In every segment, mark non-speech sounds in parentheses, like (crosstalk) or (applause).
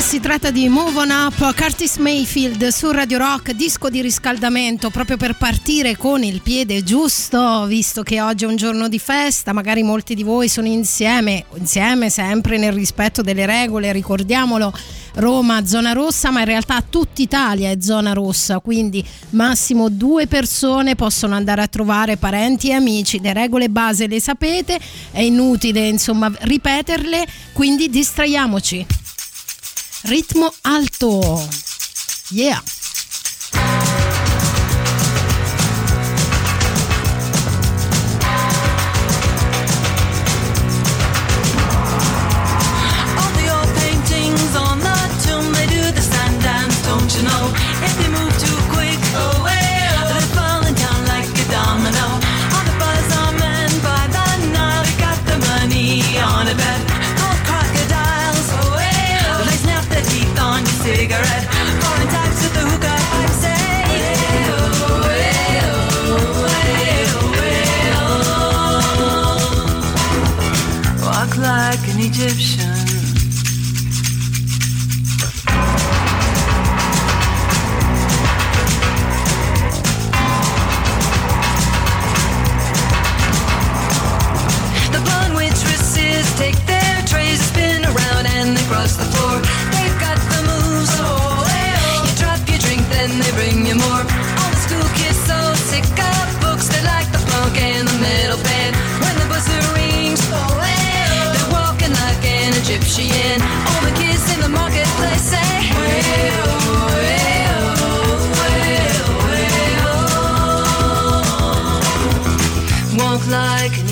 Si tratta di Move On Up, Curtis Mayfield su Radio Rock, disco di riscaldamento proprio per partire con il piede giusto, visto che oggi è un giorno di festa, magari molti di voi sono insieme, insieme sempre nel rispetto delle regole, ricordiamolo. Roma zona rossa, ma in realtà tutta Italia è zona rossa, quindi massimo due persone possono andare a trovare parenti e amici. Le regole base le sapete, è inutile insomma ripeterle, quindi distraiamoci. Ritmo alto. Yeah.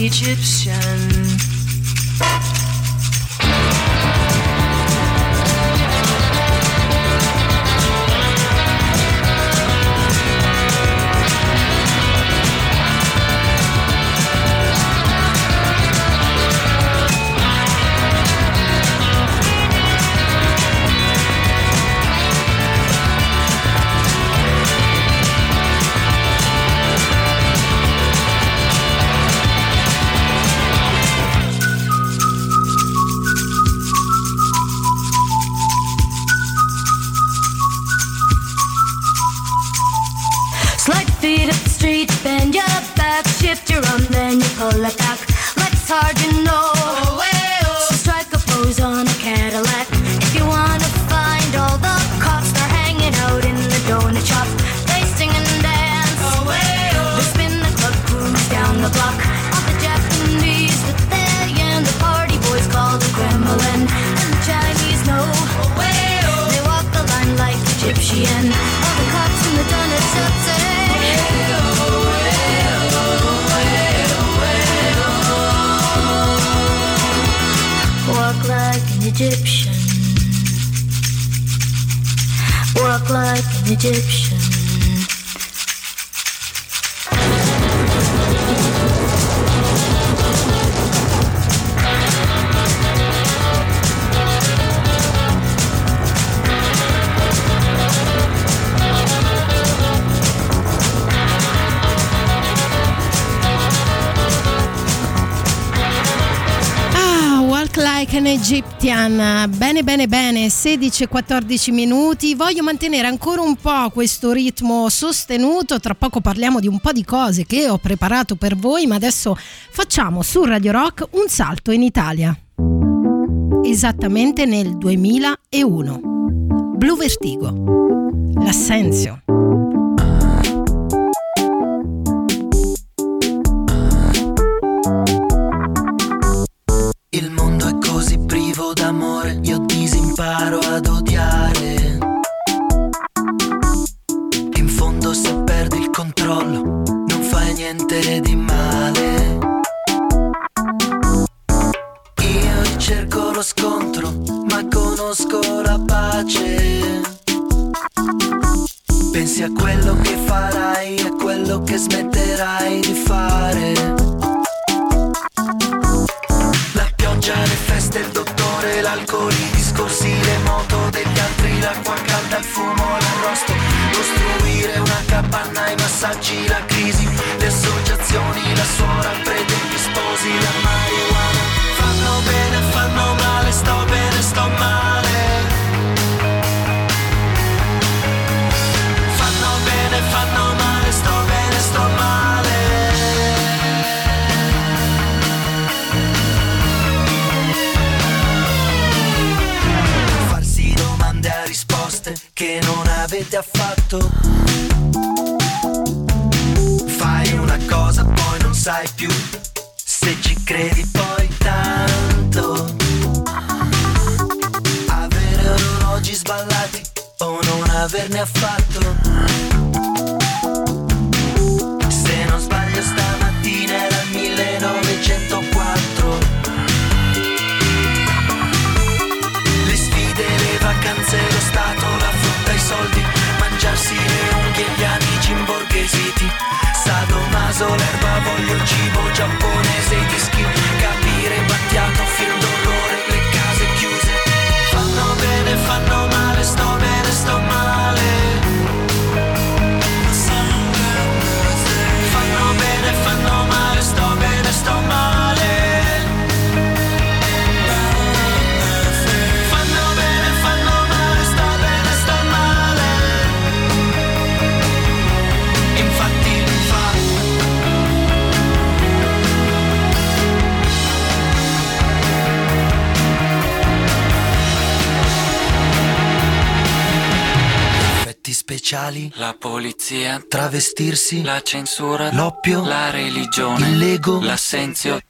Egyptian. look up. What's? Egyptian. Egyptian. Bene, bene, bene, 16 e 14 minuti. Voglio mantenere ancora un po' questo ritmo sostenuto. Tra poco parliamo di un po' di cose che ho preparato per voi, ma adesso facciamo su Radio Rock un salto in Italia. Esattamente nel 2001. Blue Vertigo. L'assenzio. La polizia, travestirsi, la censura, l'oppio, la religione, il lego, l'assenzio.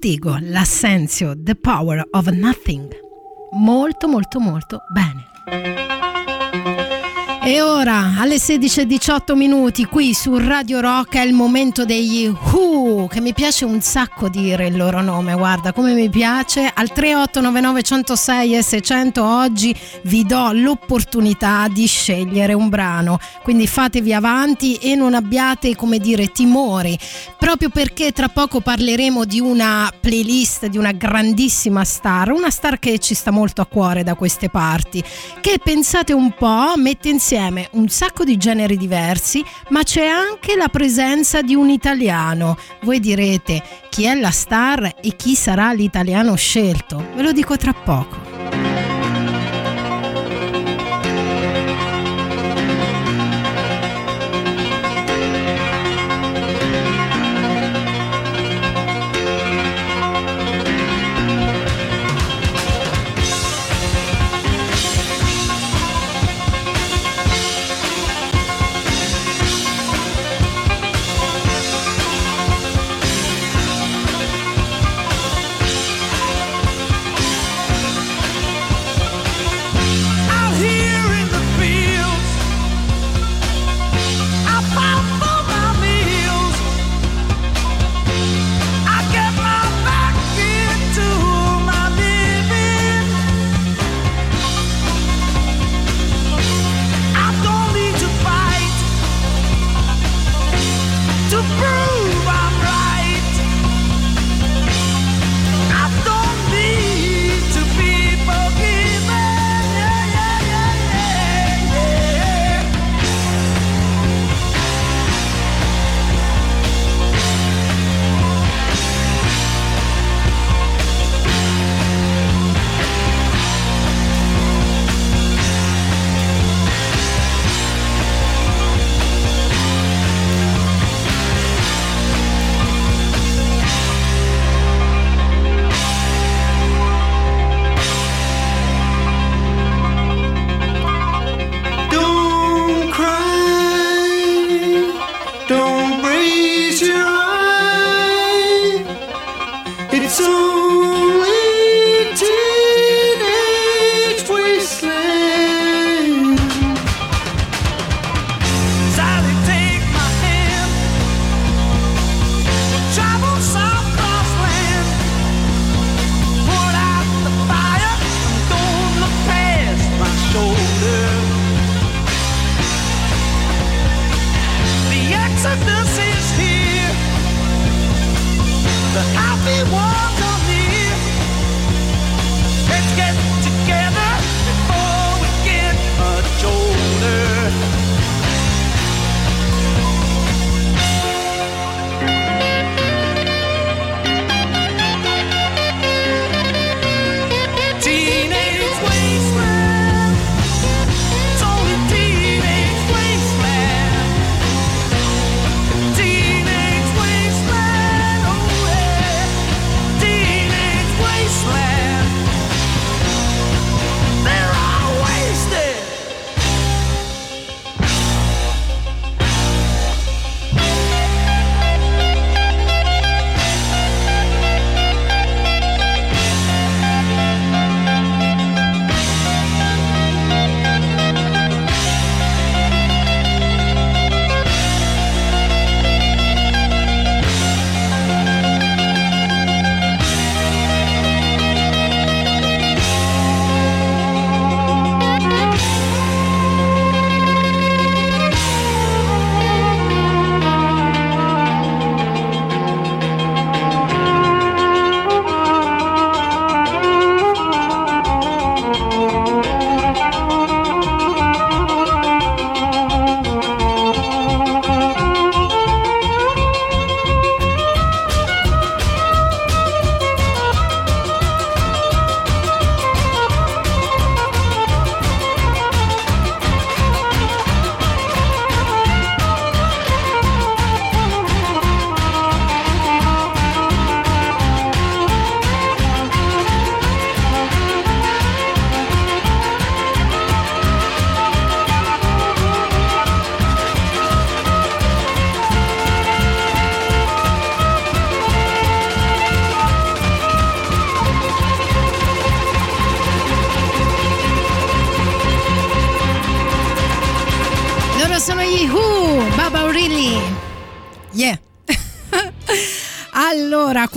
Vertigo, l'assenzio, The Power of Nothing. Molto molto molto bene. E ora alle 16.18 minuti qui su Radio Rock è il momento degli Who, che mi piace un sacco dire il loro nome, guarda come mi piace. Al 3899 106 e 600 oggi vi do l'opportunità di scegliere un brano, quindi fatevi avanti e non abbiate come dire timori, proprio perché tra poco parleremo di una playlist di una grandissima star, una star che ci sta molto a cuore da queste parti, che pensate un po' mette insieme un sacco di generi diversi, ma c'è anche la presenza di un italiano. Voi direte chi è la star e chi sarà l'italiano scelto? Ve lo dico tra poco.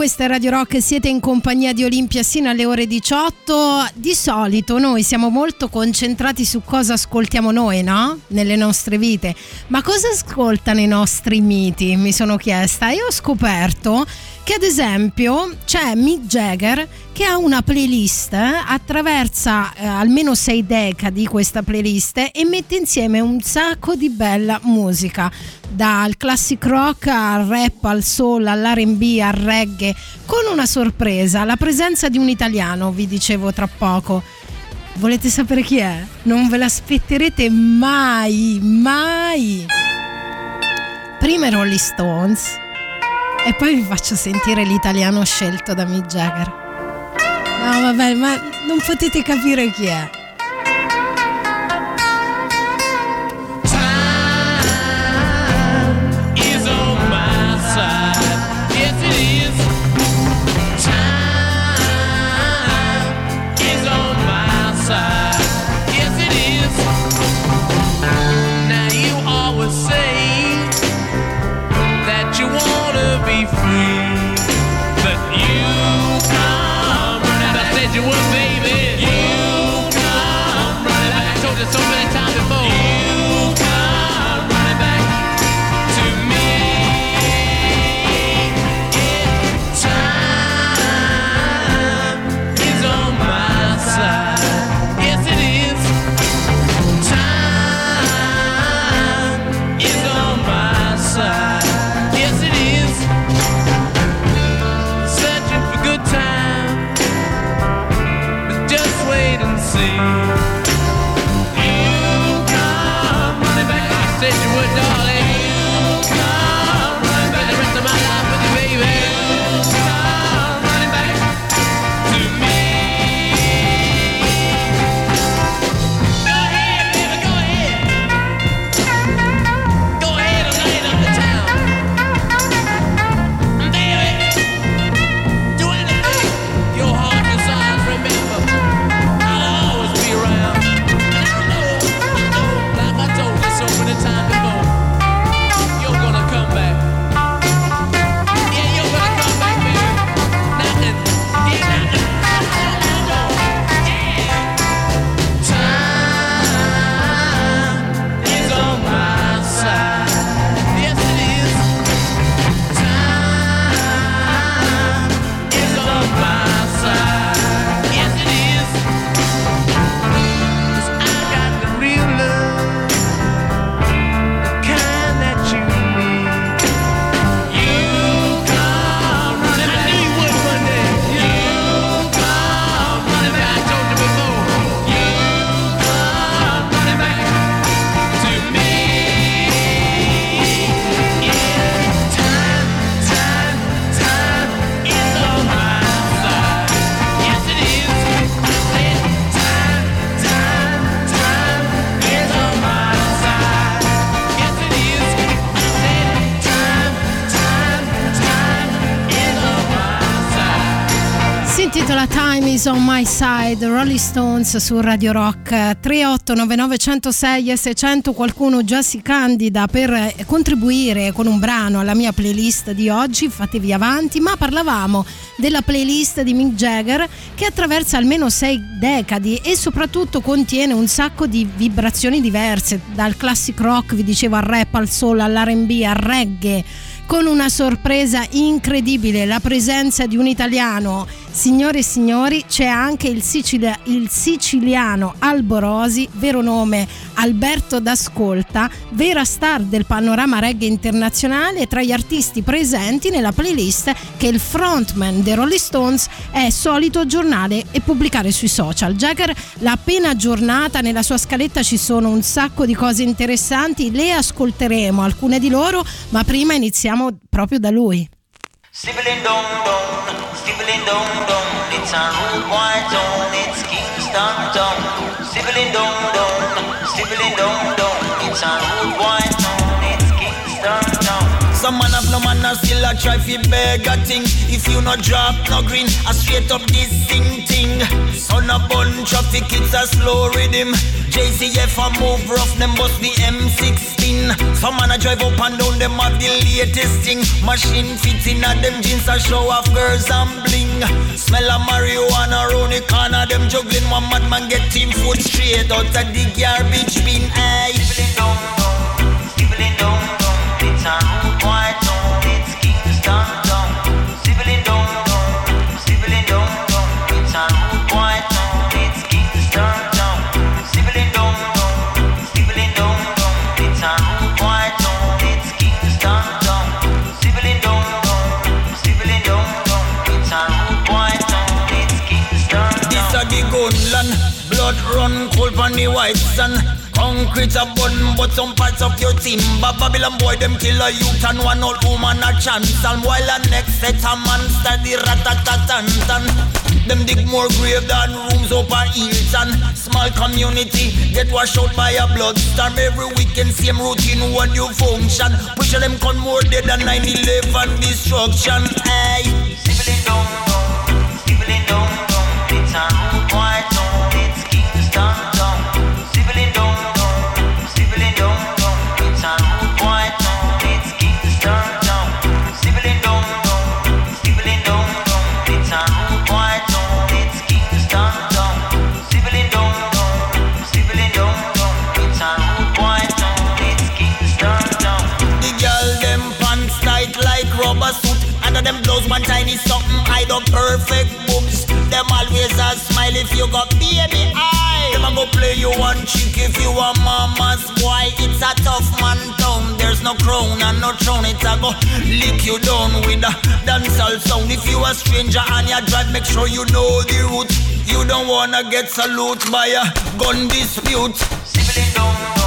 Questa è Radio Rock, siete in compagnia di Olimpia sino alle ore 18. Di solito noi siamo molto concentrati su cosa ascoltiamo noi, no? Nelle nostre vite. Ma cosa ascoltano i nostri miti? Mi sono chiesta. E ho scoperto che ad esempio c'è Mick Jagger che ha una playlist, attraversa eh, almeno sei decadi questa playlist e mette insieme un sacco di bella musica, dal classic rock al rap, al soul, all'R&B, al reggae, con una sorpresa, la presenza di un italiano, vi dicevo tra poco. Volete sapere chi è? Non ve l'aspetterete mai, mai. Prima i Rolling Stones e poi vi faccio sentire l'italiano scelto da Mick Jagger. No, vabbè, ma non potete capire chi è. On my side, Rolling Stones su Radio Rock 3899106 e 600 qualcuno già si candida per contribuire con un brano alla mia playlist di oggi, fatevi avanti, ma parlavamo della playlist di Mick Jagger che attraversa almeno sei decadi e soprattutto contiene un sacco di vibrazioni diverse, dal classic rock, vi dicevo, al rap, al soul, all'R&B, al reggae con una sorpresa incredibile, la presenza di un italiano. Signore e signori, c'è anche il, Sicilia- il siciliano Alborosi, vero nome Alberto D'Ascolta, vera star del panorama reggae internazionale tra gli artisti presenti nella playlist che il frontman dei Rolling Stones è solito aggiornare e pubblicare sui social. Jagger l'ha appena aggiornata, nella sua scaletta ci sono un sacco di cose interessanti, le ascolteremo alcune di loro, ma prima iniziamo proprio da lui. Stibbling dong dong, Sibling down down, it's a rude boy town, it's Kingston town. Sibling down down, sibling down down, it's a rude boy town, it's Kingston town. Some man have no man and still a try fi beg a thing. If you no drop no green, a straight up this thing ting. Son a bun traffic, it's a slow rhythm. JCF a move rough, them bust the M16. Some man a drive up and down, them have the latest thing. Machine fits in a them jeans a show off girls and bling. Smell of marijuana round the corner, them juggling. One madman get team foot straight out of the garbage bin. Aye. Concrete a bun, but some parts of your timber. Babylon boy, them kill a youth and one old woman a chance. And while a next set a monster, the rat-a-tat-tan-tan. Them dig more grave than rooms up a Hilton. Small community get washed out by a blood storm. Every weekend, same routine, one new function. Push them con more dead than 9-11 destruction. Aye. If you got baby eye. Them a go play you one chick if you a mama's boy. It's a tough man town. There's no crown and no throne. It's a go lick you down with a dancehall sound. If you a stranger and you drive, make sure you know the route. You don't wanna get salute by a gun dispute. Stibbling dong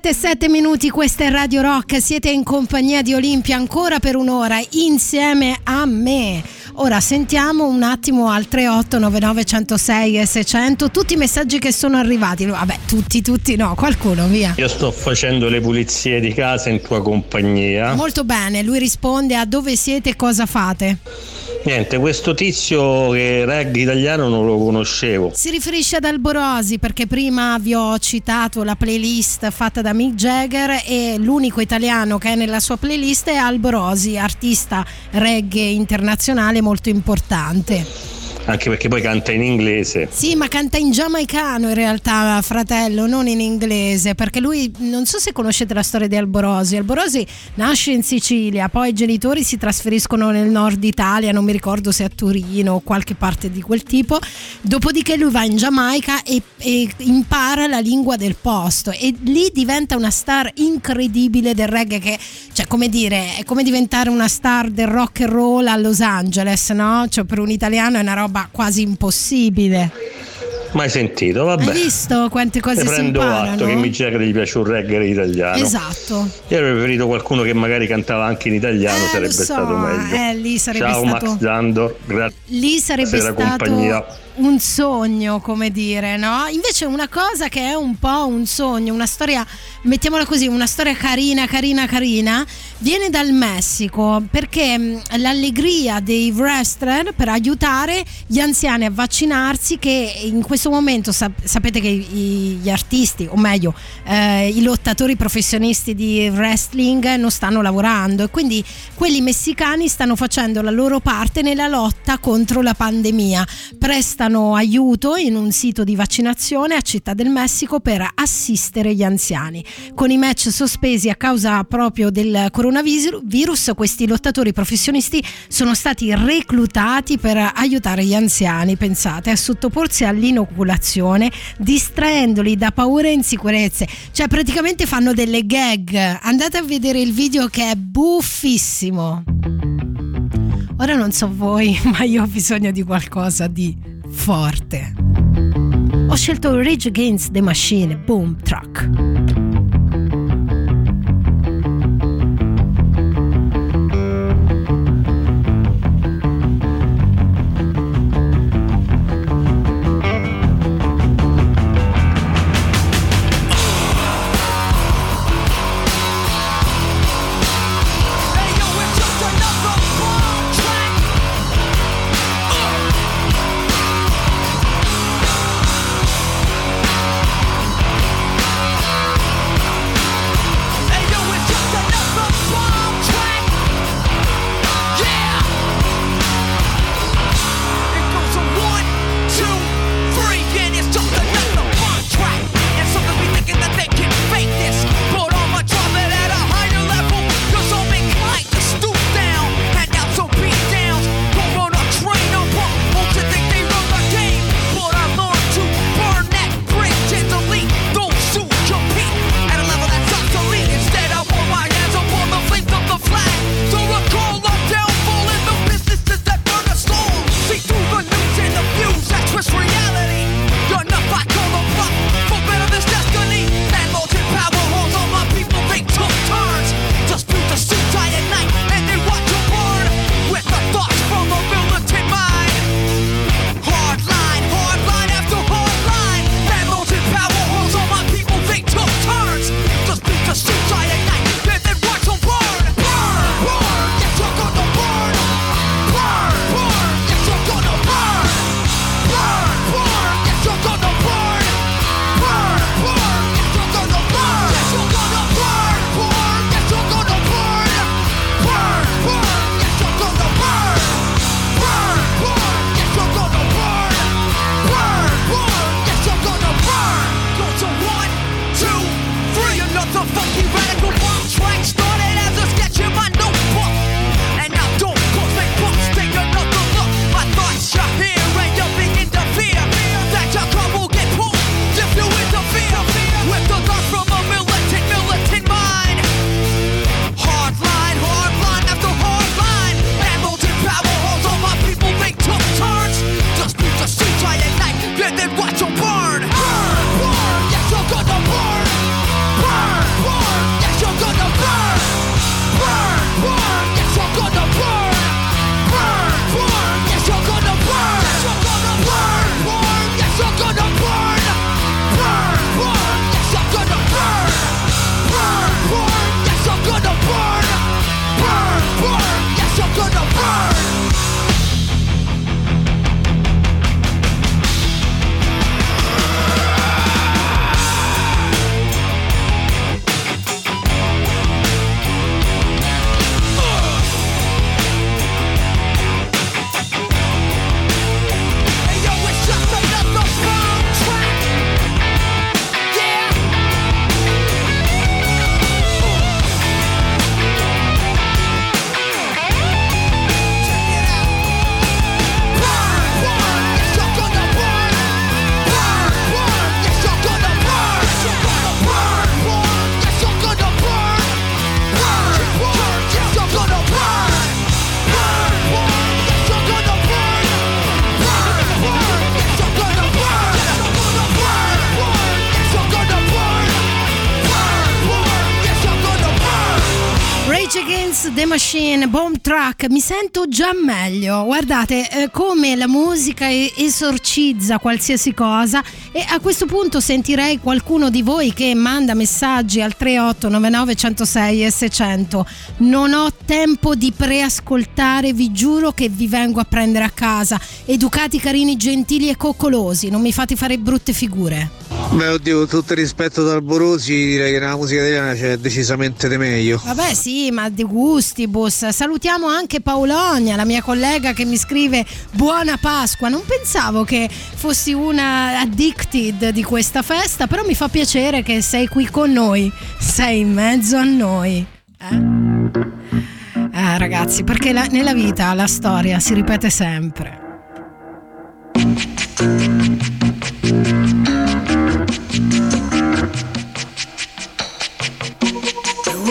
e 7 minuti, questa è Radio Rock, siete in compagnia di Olimpia ancora per un'ora insieme a me. Ora sentiamo un attimo al 3899 106 e 600 tutti i messaggi che sono arrivati. Vabbè, tutti, tutti no, qualcuno via. Io sto facendo le pulizie di casa in tua compagnia. Molto bene, lui risponde a dove siete e cosa fate. Niente, questo tizio che reggae italiano non lo conoscevo. Si riferisce ad Alborosi perché prima vi ho citato la playlist fatta da Mick Jagger e l'unico italiano che è nella sua playlist è Alborosi, artista reggae internazionale molto importante. Anche perché poi canta in inglese. Sì, ma canta in giamaicano in realtà, fratello, non in inglese, perché lui, non so se conoscete la storia di Alborosi, Alborosi nasce in Sicilia, poi i genitori si trasferiscono nel nord Italia, non mi ricordo se a Torino o qualche parte di quel tipo, dopodiché lui va in Giamaica e, e impara la lingua del posto e lì diventa una star incredibile del reggae che, cioè come dire, è come diventare una star del rock and roll a Los Angeles, no? Cioè per un italiano è una roba quasi impossibile. Mai sentito, vabbè. Hai visto quante cose Ne si prendo imparano? atto che mi dice che gli piace un reggae italiano. Esatto. Io avrei preferito qualcuno che magari cantava anche in italiano, Eh, sarebbe so, stato meglio. eh, lì sarebbe Ciao stato- Max Zandor, grazie Lì sarebbe stato compagnia. Un sogno, come dire, no? Invece una cosa che è un po' un sogno, una storia, mettiamola così, una storia carina, carina, carina, viene dal Messico perché mh, l'allegria dei wrestler per aiutare gli anziani a vaccinarsi che in questo momento sap- sapete che gli artisti, o meglio, eh, i lottatori professionisti di wrestling non stanno lavorando e quindi quelli messicani stanno facendo la loro parte nella lotta contro la pandemia. Prestano aiuto in un sito di vaccinazione a Città del Messico per assistere gli anziani. Con i match sospesi a causa proprio del coronavirus, questi lottatori professionisti sono stati reclutati per aiutare gli anziani, pensate, a sottoporsi all'inoculazione, distraendoli da paure e insicurezze. Cioè praticamente fanno delle gag. Andate a vedere il video che è buffissimo. Ora non so voi, (laughs) ma io ho bisogno di qualcosa di forte. Ho scelto Rage Against the Machine Boom Truck. Mi sento già meglio. Guardate eh, come la musica esorcizza qualsiasi cosa e a questo punto sentirei qualcuno di voi che manda messaggi al 3899 106 e 600. Non ho tempo di preascoltare, vi giuro che vi vengo a prendere a casa. Educati, carini, gentili e coccolosi, non mi fate fare brutte figure. Beh, oddio, tutto rispetto dal Borosi, direi che nella musica italiana c'è decisamente di meglio. Vabbè sì, ma di gustibus. Salutiamo anche Paolonia, la mia collega che mi scrive buona Pasqua. Non pensavo che fossi una addicted di questa festa, però mi fa piacere che sei qui con noi, sei in mezzo a noi. Eh? Eh, ragazzi, perché la- nella vita la storia si ripete sempre.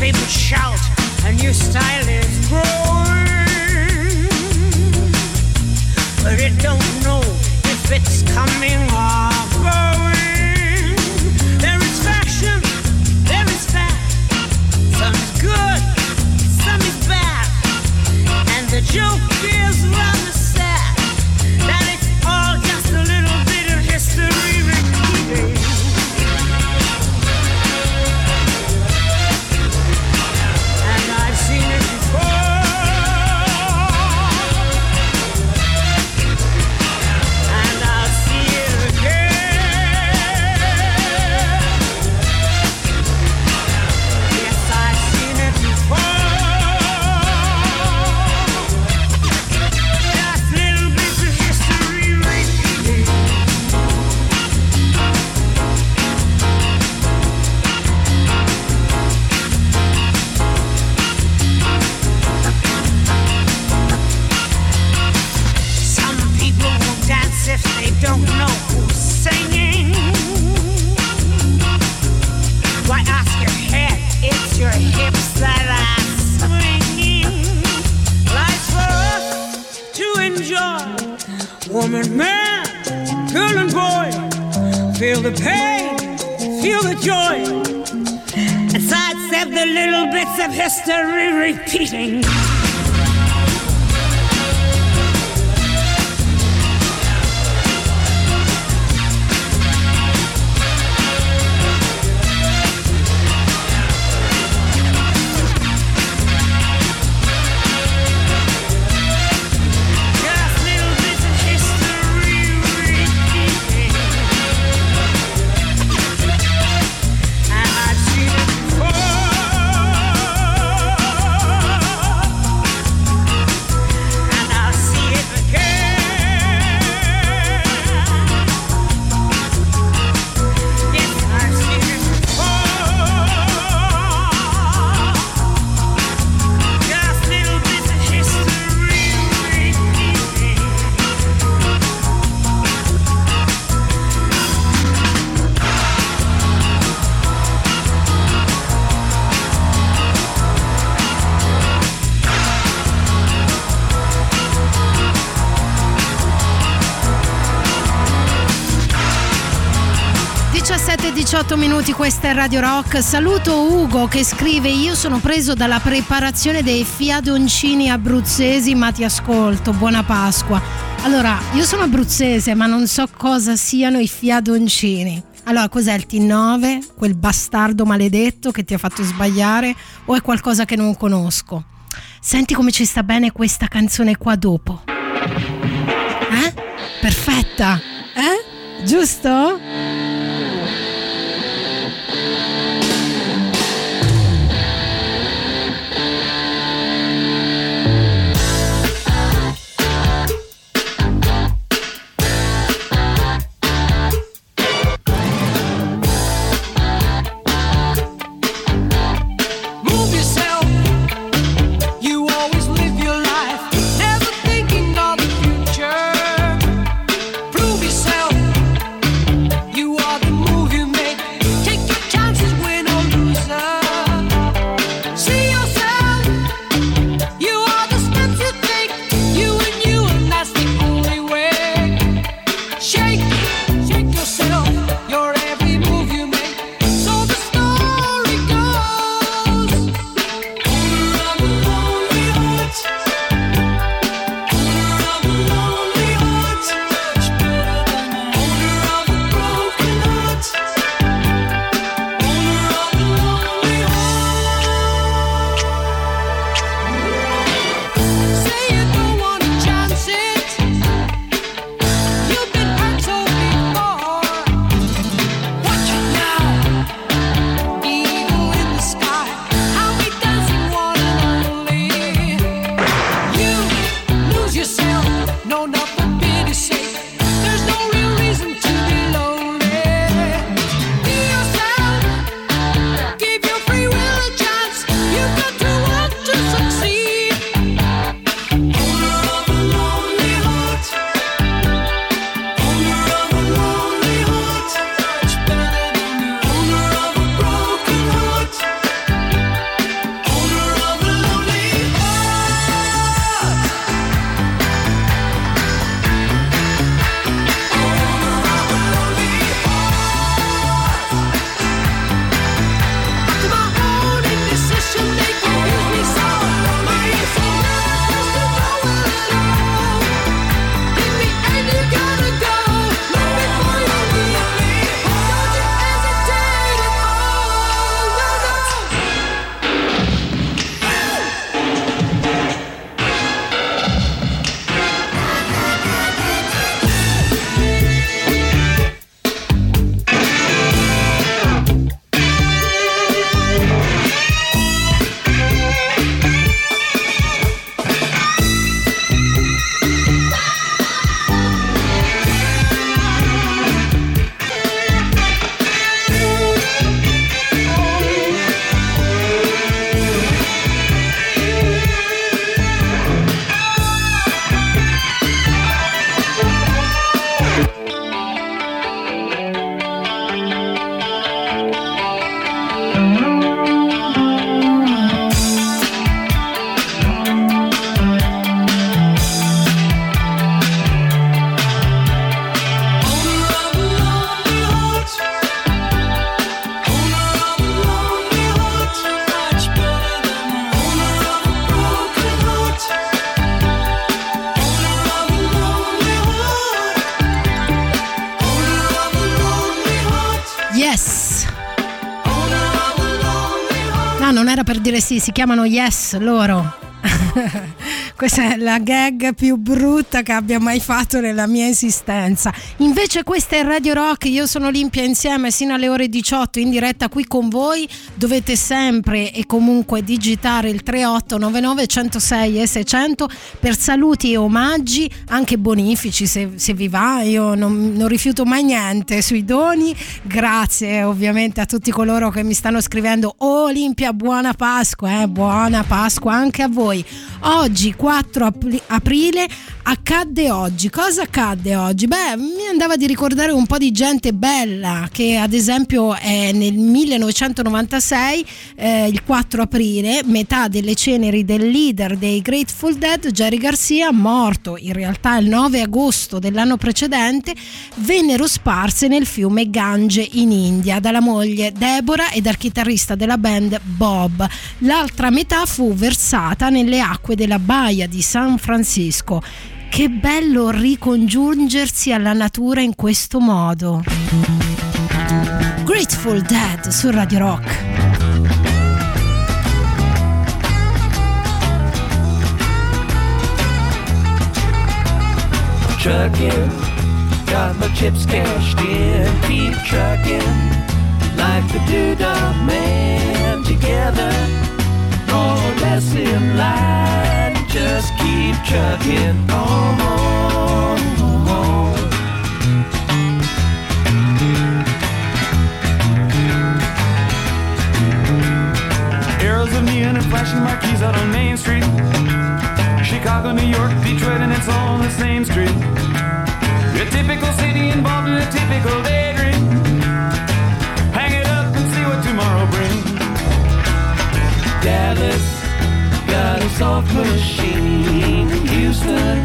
Newspapers shout, a new style is growing. But it don't know if it's coming 18 minuti, questa è Radio Rock. Saluto Ugo che scrive: Io sono preso dalla preparazione dei fiadoncini abruzzesi, ma ti ascolto. Buona Pasqua. Allora, io sono abruzzese, ma non so cosa siano i fiadoncini. Allora, cos'è il T9? Quel bastardo maledetto che ti ha fatto sbagliare? O è qualcosa che non conosco? Senti come ci sta bene questa canzone qua dopo. Eh? Perfetta. Eh? Giusto? Si chiamano Yes loro. (laughs) Questa è la gag più brutta che abbia mai fatto nella mia esistenza. Invece questa è Radio Rock, io sono Olimpia insieme sino alle ore 18 in diretta qui con voi. Dovete sempre e comunque digitare il 3899 106 e 600 per saluti e omaggi, anche bonifici se, se vi va. Io non, non rifiuto mai niente sui doni. Grazie ovviamente a tutti coloro che mi stanno scrivendo "Oh, Olimpia, buona Pasqua, eh, buona Pasqua anche a voi. Oggi 4 apri- aprile accadde oggi. Cosa accadde oggi? Beh, mi andava di ricordare un po' di gente bella che ad esempio è nel 1996, eh, il 4 aprile, metà delle ceneri del leader dei Grateful Dead, Jerry Garcia, morto in realtà il 9 agosto dell'anno precedente, vennero sparse nel fiume Gange in India dalla moglie Deborah e dal chitarrista della band Bob. L'altra metà fu versata nelle acque della baia di San Francisco. Che bello ricongiungersi alla natura in questo modo. Grateful Dead su Radio Rock. trucking. Got my chips cashed in, keep trucking like the doodah man together. More or less in line, just keep trucking on. Arrows of neon and flashing marquees out on Main Street. Chicago, New York, Detroit, and it's all on the same street. A typical city involved in a typical daydream. Hang it up and see what tomorrow brings. Dallas soft machine. Houston,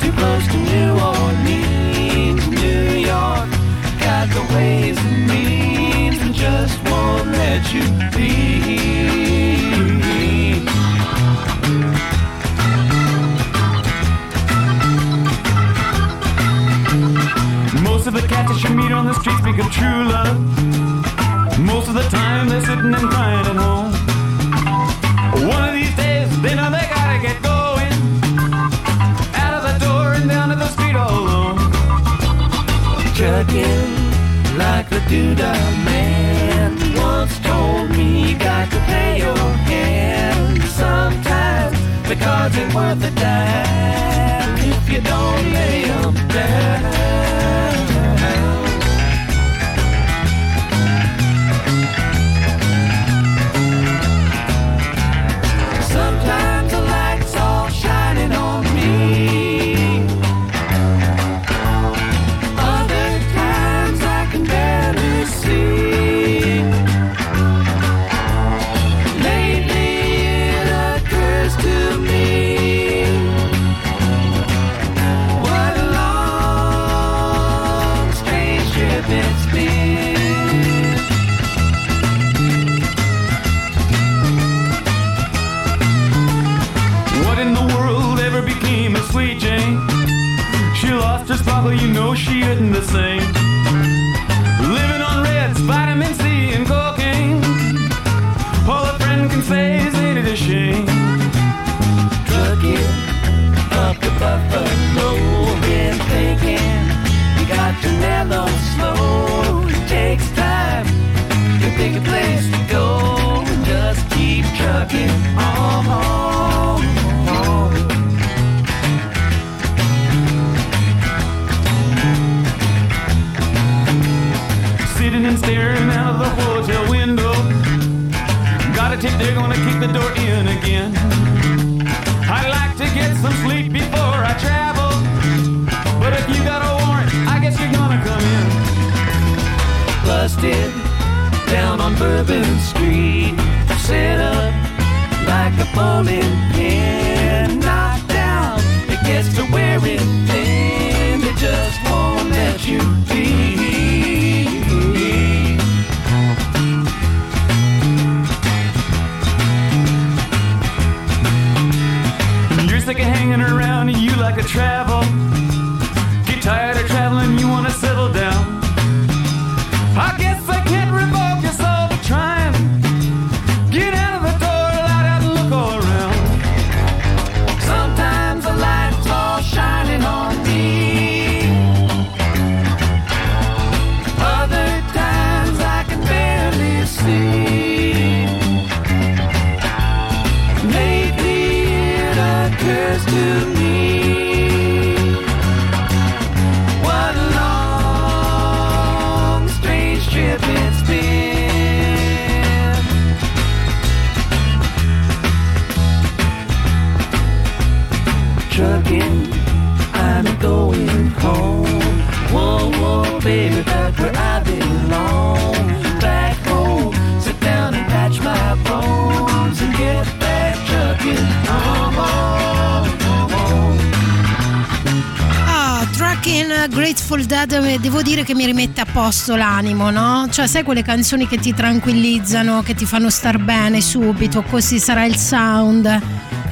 too close to New Orleans. New York got the ways and means and just won't let you be. Most of the cats that you meet on the streets of true love. Most of the time they're sitting and crying at home. One of these I they gotta get going. Out of the door and down to the like the dude man once told me you got to pay your sometimes because it's worth a dime if you don't lay 'em down. Oh. down on Bourbon Street. Set up like a bowling pin, knocked down, It gets to wearing thin. It just won't let you be. posto l'animo, no? Cioè, sai quelle canzoni che ti tranquillizzano, che ti fanno star bene subito, così sarà il sound.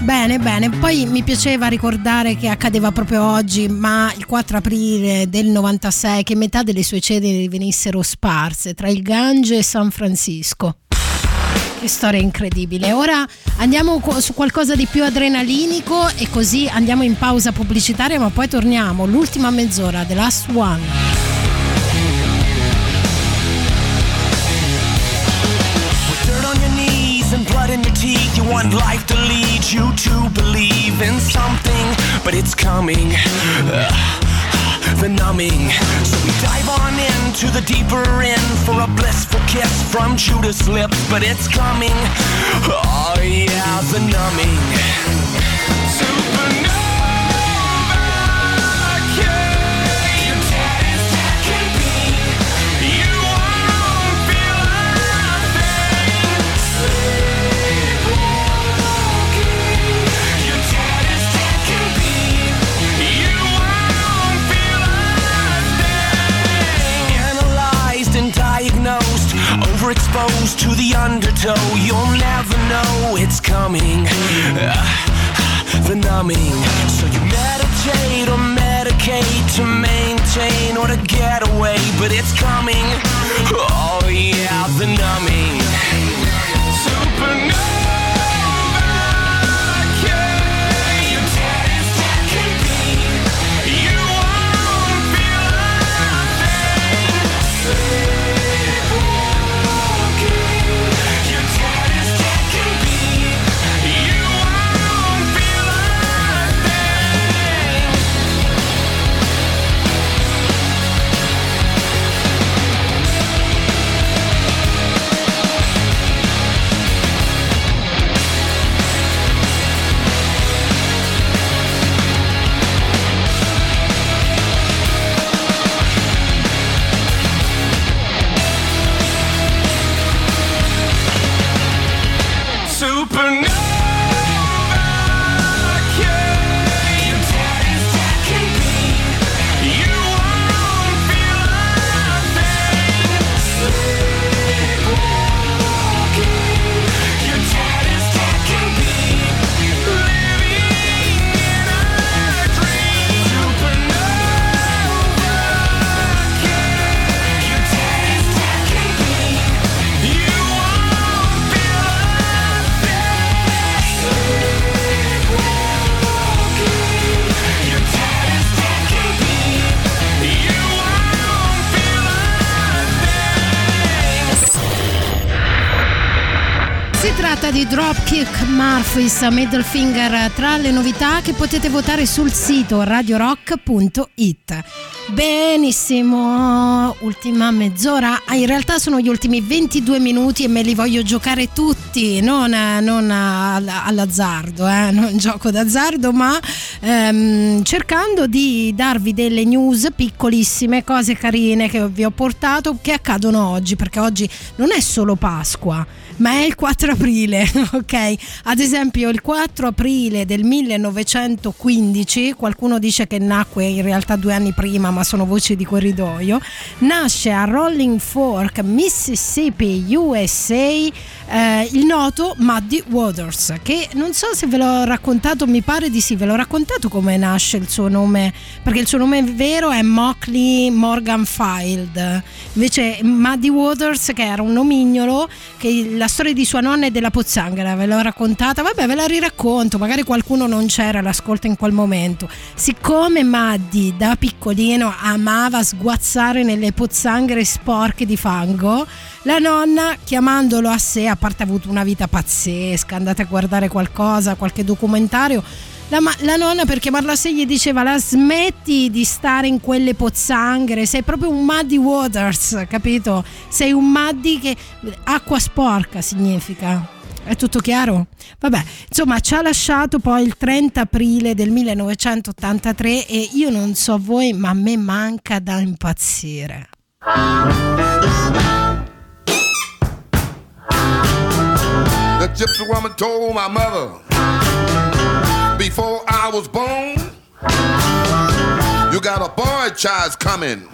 Bene, bene. Poi mi piaceva ricordare che accadeva proprio oggi, ma il 4 aprile del 96, che metà delle sue ceneri venissero sparse tra il Gange e San Francisco. Che storia incredibile. Ora andiamo su qualcosa di più adrenalinico e così andiamo in pausa pubblicitaria, ma poi torniamo. L'ultima mezz'ora, The Last One. want life to lead you to believe in something, but it's coming. Uh, the numbing. So we dive on into the deeper end for a blissful kiss from Judas lips, but it's coming. Oh yeah, the numbing. Diretta di Dropkick Murphys Middle Finger tra le novità che potete votare sul sito radiorock.it. Benissimo, ultima mezz'ora. Ah, in realtà sono gli ultimi 22 minuti e me li voglio giocare tutti, non, non all- all'azzardo, eh, non gioco d'azzardo, ma ehm, cercando di darvi delle news piccolissime, cose carine che vi ho portato che accadono oggi, perché oggi non è solo Pasqua ma è il 4 aprile, (laughs) ok? Ad esempio il 4 aprile del 1915, qualcuno dice che nacque in realtà due anni prima, ma sono voci di corridoio, nasce a Rolling Fork, Mississippi, USA, eh, il noto Muddy Waters, che non so se ve l'ho raccontato, mi pare di sì, ve l'ho raccontato come nasce il suo nome, perché il suo nome vero è Mockley Morgan Field, invece Muddy Waters che era un nomignolo che la storia di sua nonna e della pozzanghera ve l'ho raccontata, vabbè ve la riracconto, magari qualcuno non c'era, l'ascolta in quel momento. Siccome Maddi da piccolino amava sguazzare nelle pozzanghere sporche di fango, la nonna chiamandolo a sé, a parte ha avuto una vita pazzesca, andate a guardare qualcosa, qualche documentario, la, ma- la nonna per chiamarla a sé gli diceva la smetti di stare in quelle pozzanghere, sei proprio un Muddy Waters, capito? Sei un Muddy che acqua sporca significa. È tutto chiaro? Vabbè, insomma, ci ha lasciato poi il 30 aprile del 1983 e io non so voi, ma a me manca da impazzire. The gypsy woman told my mother before I was born, you got a boy child coming.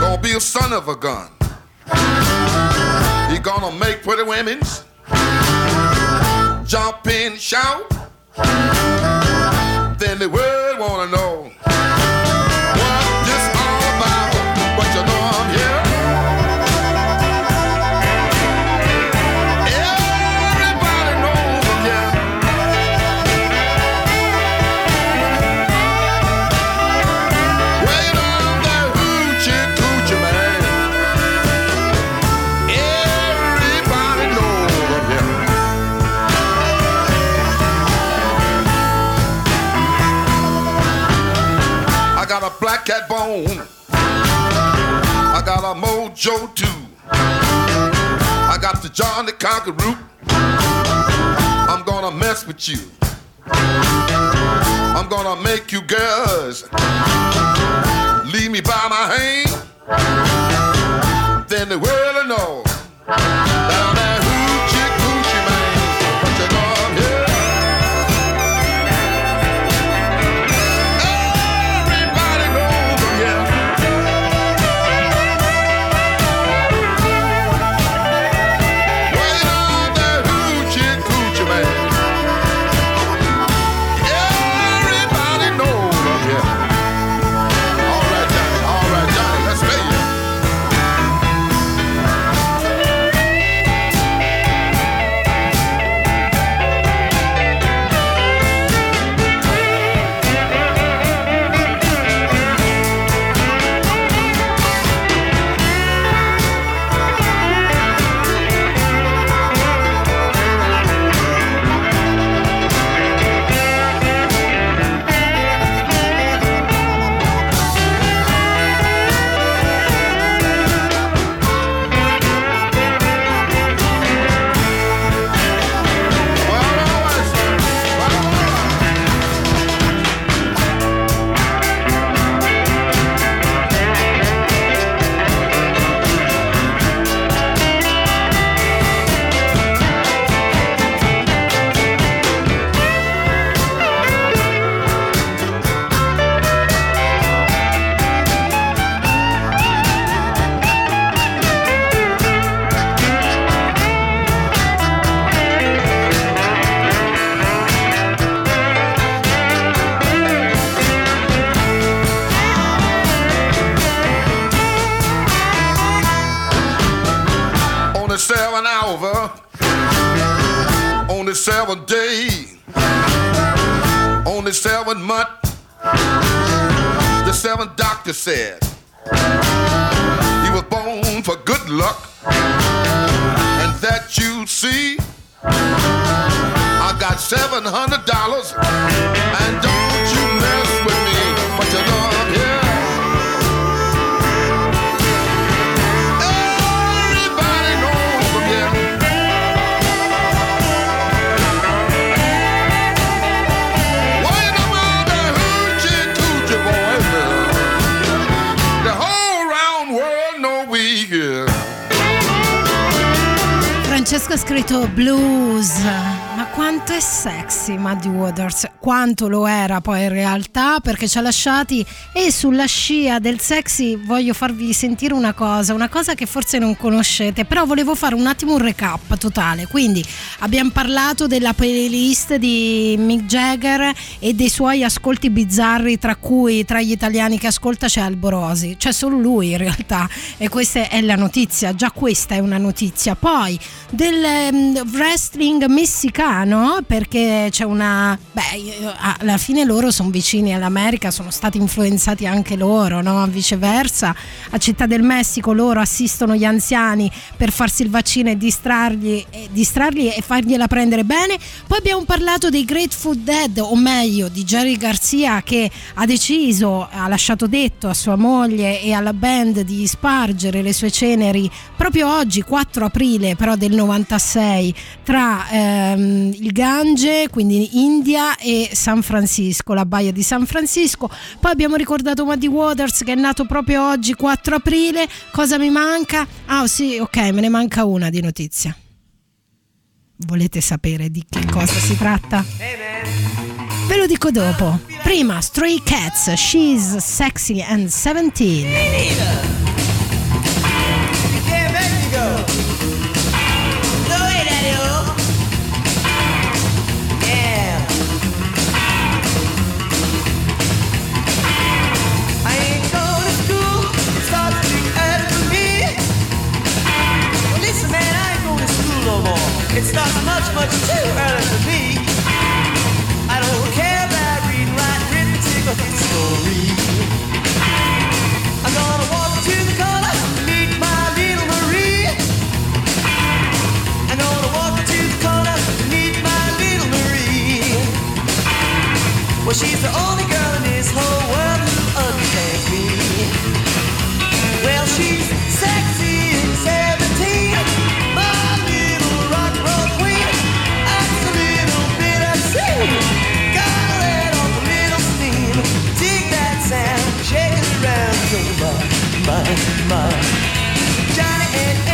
Gonna be a son of a gun. He gonna make pretty women's jump and shout. Then the world cat bone. I got a mojo too. I got the Johnny Conquer root. I'm gonna mess with you. I'm gonna make you girls leave me by my hand. Then the world will know said blues, ma quanto è sexy Muddy Waters, quanto lo era poi in realtà perché ci ha lasciati. E sulla scia del sexy voglio farvi sentire una cosa, una cosa che forse non conoscete, però volevo fare un attimo un recap totale, quindi abbiamo parlato della playlist di Mick Jagger e dei suoi ascolti bizzarri tra cui tra gli italiani che ascolta c'è Alborosi, c'è solo lui in realtà. E questa è la notizia, già questa è una notizia, poi del ehm, wrestling messicano perché c'è una beh alla fine loro sono vicini all'America sono stati influenzati anche loro no? viceversa a Città del Messico loro assistono gli anziani per farsi il vaccino e distrarli, e distrarli e fargliela prendere bene poi abbiamo parlato dei Grateful Dead o meglio di Jerry Garcia che ha deciso ha lasciato detto a sua moglie e alla band di spargere le sue ceneri proprio oggi 4 aprile però del 96 tra ehm, il Gange, quindi India e San Francisco, la baia di San Francisco. Poi abbiamo ricordato Muddy Waters che è nato proprio oggi 4 aprile. Cosa mi manca? Ah sì, ok, me ne manca una di notizia. Volete sapere di che cosa si tratta? Ve lo dico dopo. Prima Stray Cats, She's Sexy and 17. No not much, much too early for me. I don't care about reading, writing, arithmetic, or history. I'm gonna walk to the corner, meet my little Marie. I'm gonna walk to the corner, meet my little Marie. Well, she's the only my, my, my. Johnny and Eddie and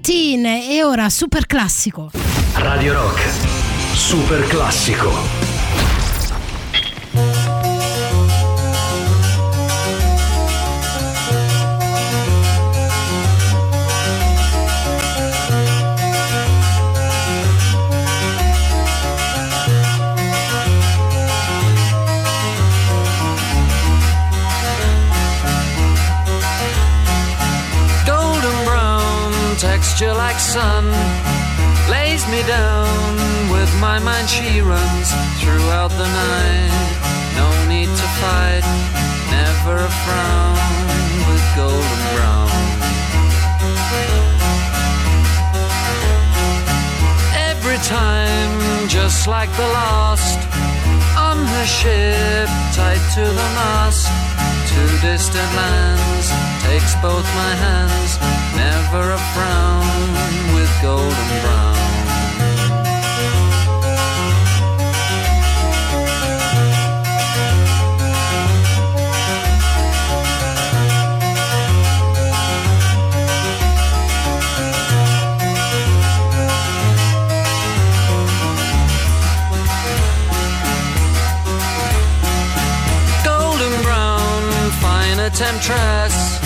17 e ora super classico. Radio Rock. Super classico. Sun lays me down with my mind. She runs throughout the night. No need to fight never a frown with golden brown. Every time just like the last on her ship tied to the mast to distant lands takes both my hands never a frown with golden brown golden brown, fine temptress.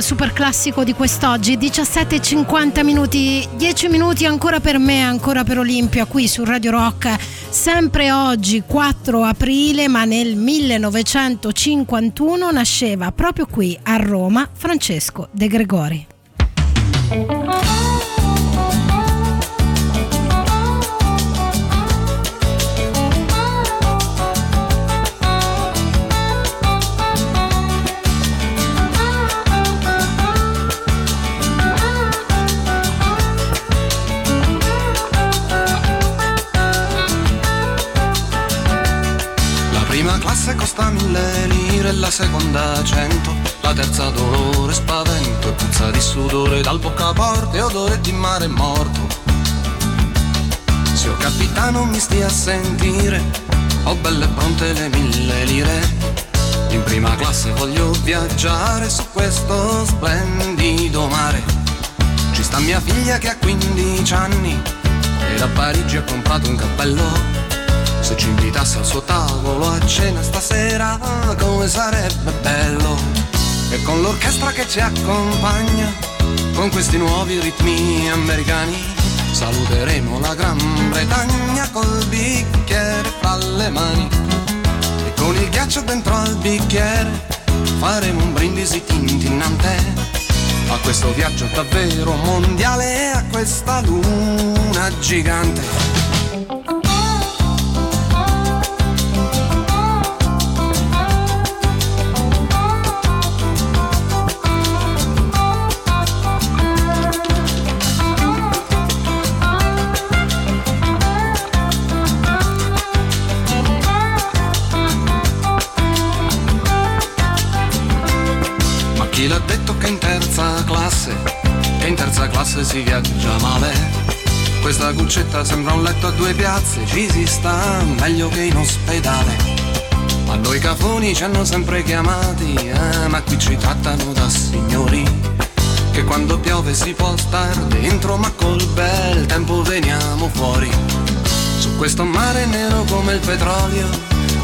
Stranglers, super classico di quest'oggi, 17.50 minuti, 10 minuti ancora per me, ancora per Olimpia, qui su Radio Rock, sempre oggi 4 aprile, ma nel 1951 nasceva proprio qui a Roma Francesco De Gregori. La seconda cento, la terza dolore, spavento e puzza di sudore dal boccaporte odore di mare morto. Signor capitano mi stia a sentire, ho belle pronte le mille lire. In prima classe voglio viaggiare su questo splendido mare. Ci sta mia figlia che ha 15 anni e da Parigi ha comprato un cappello. Se ci invitasse al suo tavolo a cena stasera, come sarebbe bello. E con l'orchestra che ci accompagna, con questi nuovi ritmi americani, saluteremo la Gran Bretagna col bicchiere fra le mani. E con il ghiaccio dentro al bicchiere, faremo un brindisi tintinnante. a questo viaggio davvero mondiale e a questa luna gigante. Classe si viaggia male? Questa cuccetta sembra un letto a due piazze, ci si sta meglio che in ospedale. Ma noi cafoni ci hanno sempre chiamati, eh, ma qui ci trattano da signori. Che quando piove si può star dentro, ma col bel tempo veniamo fuori. Su questo mare nero come il petrolio,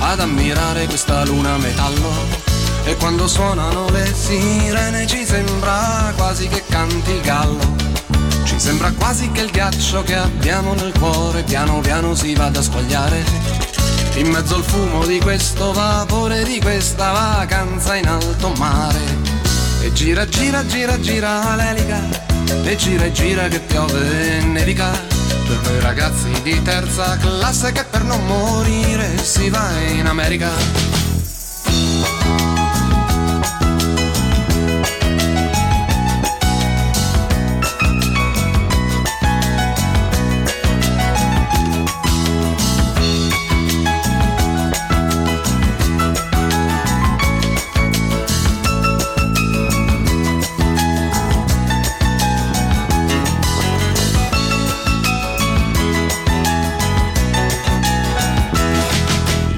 ad ammirare questa luna metallo. E quando suonano le sirene ci sembra quasi che canti il gallo. Sembra quasi che il ghiaccio che abbiamo nel cuore piano piano si vada a squagliare. In mezzo al fumo di questo vapore, di questa vacanza in alto mare. E gira, gira, gira, gira l'elica. E gira e gira che piove e nevica. Per noi ragazzi di terza classe che per non morire si va in America.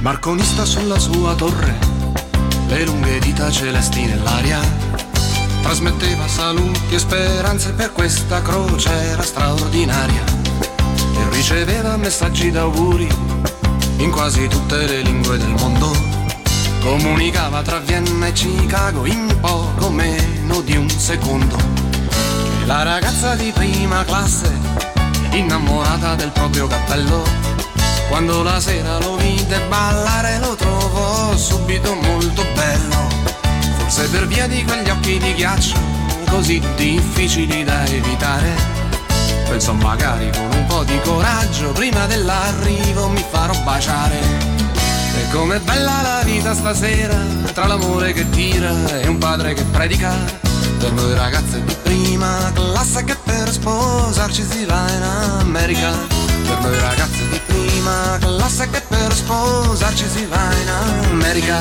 Marconista sulla sua torre, le lunghe dita celesti nell'aria, trasmetteva saluti e speranze per questa crociera straordinaria. E riceveva messaggi d'auguri in quasi tutte le lingue del mondo. Comunicava tra Vienna e Chicago in poco meno di un secondo. E la ragazza di prima classe, innamorata del proprio cappello, quando la sera lo vide ballare lo trovò subito molto bello. Forse per via di quegli occhi di ghiaccio così difficili da evitare. Pensò magari con un po' di coraggio prima dell'arrivo mi farò baciare. E com'è bella la vita stasera, tra l'amore che tira e un padre che predica. Per noi ragazze di prima classe che per sposarci si va in America. Per noi ragazze di prima classe che per sposarci si va in America.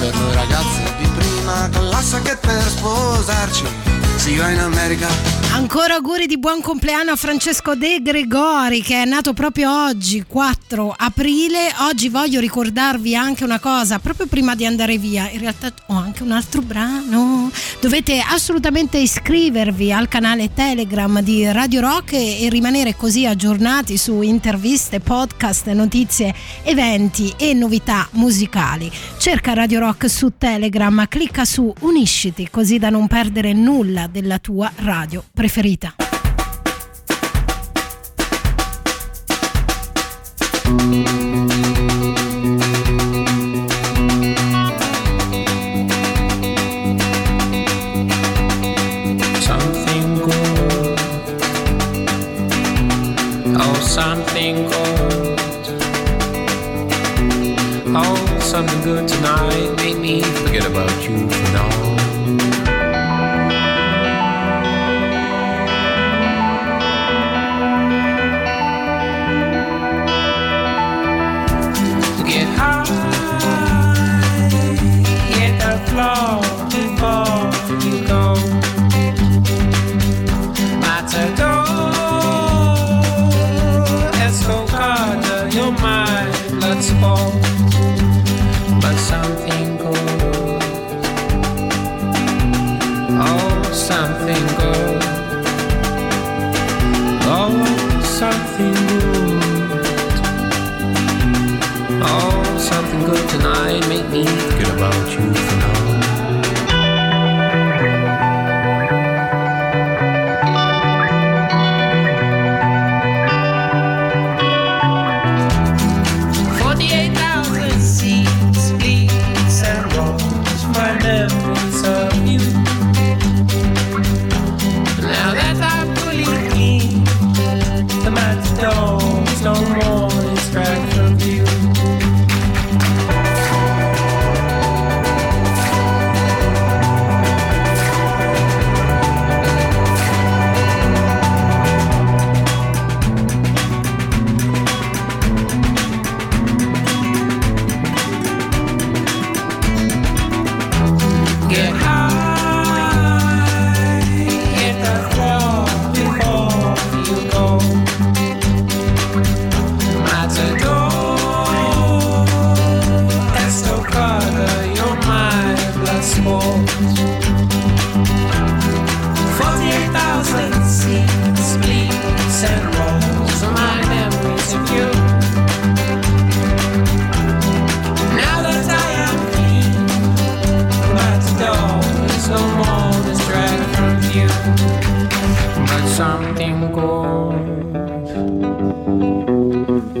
Per noi ragazze di prima classe che per sposarci si va in America. Ancora auguri di buon compleanno a Francesco De Gregori che è nato proprio oggi, 4 aprile. Oggi voglio ricordarvi anche una cosa, proprio prima di andare via, in realtà ho anche un altro brano. Dovete assolutamente iscrivervi al canale Telegram di Radio Rock e, e rimanere così aggiornati su interviste, podcast, notizie, eventi e novità musicali. Cerca Radio Rock su Telegram, clicca su Unisciti così da non perdere nulla della tua radio preferita. Something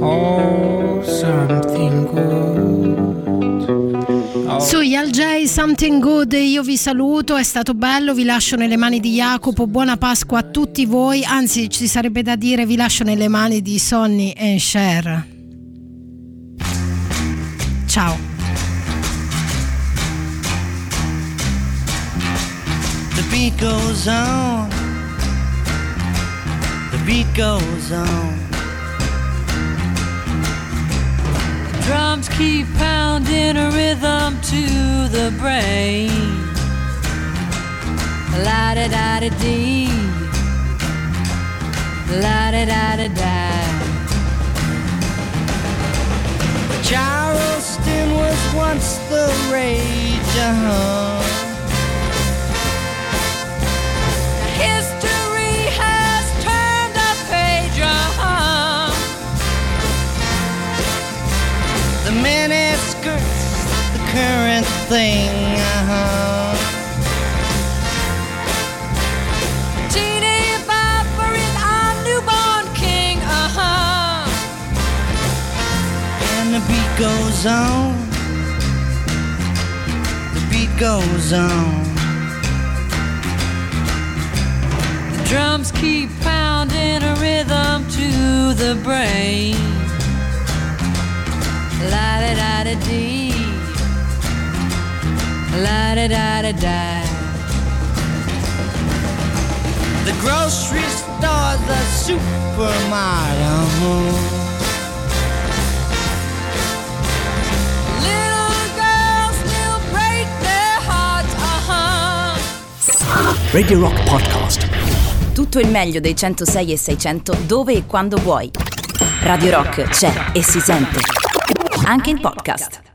Oh, oh. Sui Al J Something Good io vi saluto, è stato bello, vi lascio nelle mani di Jacopo, buona Pasqua a tutti voi, anzi ci sarebbe da dire vi lascio nelle mani di Sonny e Cher. Ciao. The beat goes on. The beat goes on. Drums keep pounding a rhythm to the brain. La da da da dee. La da da da da. Charleston was once the rage. Uh-huh. History The mini skirts, the current thing. Uh-huh. Is our newborn king. Uh-huh. And the beat goes on. The beat goes on. The drums keep pounding a rhythm to the brain. La da da da dee. La da da da da. The grocery store, the supermarket. Uh-huh. Little girls still break their hearts. Radio Rock Podcast. Tutto il meglio dei 106 e 600 dove e quando vuoi. Radio Rock c'è e si sente. Anche in podcast.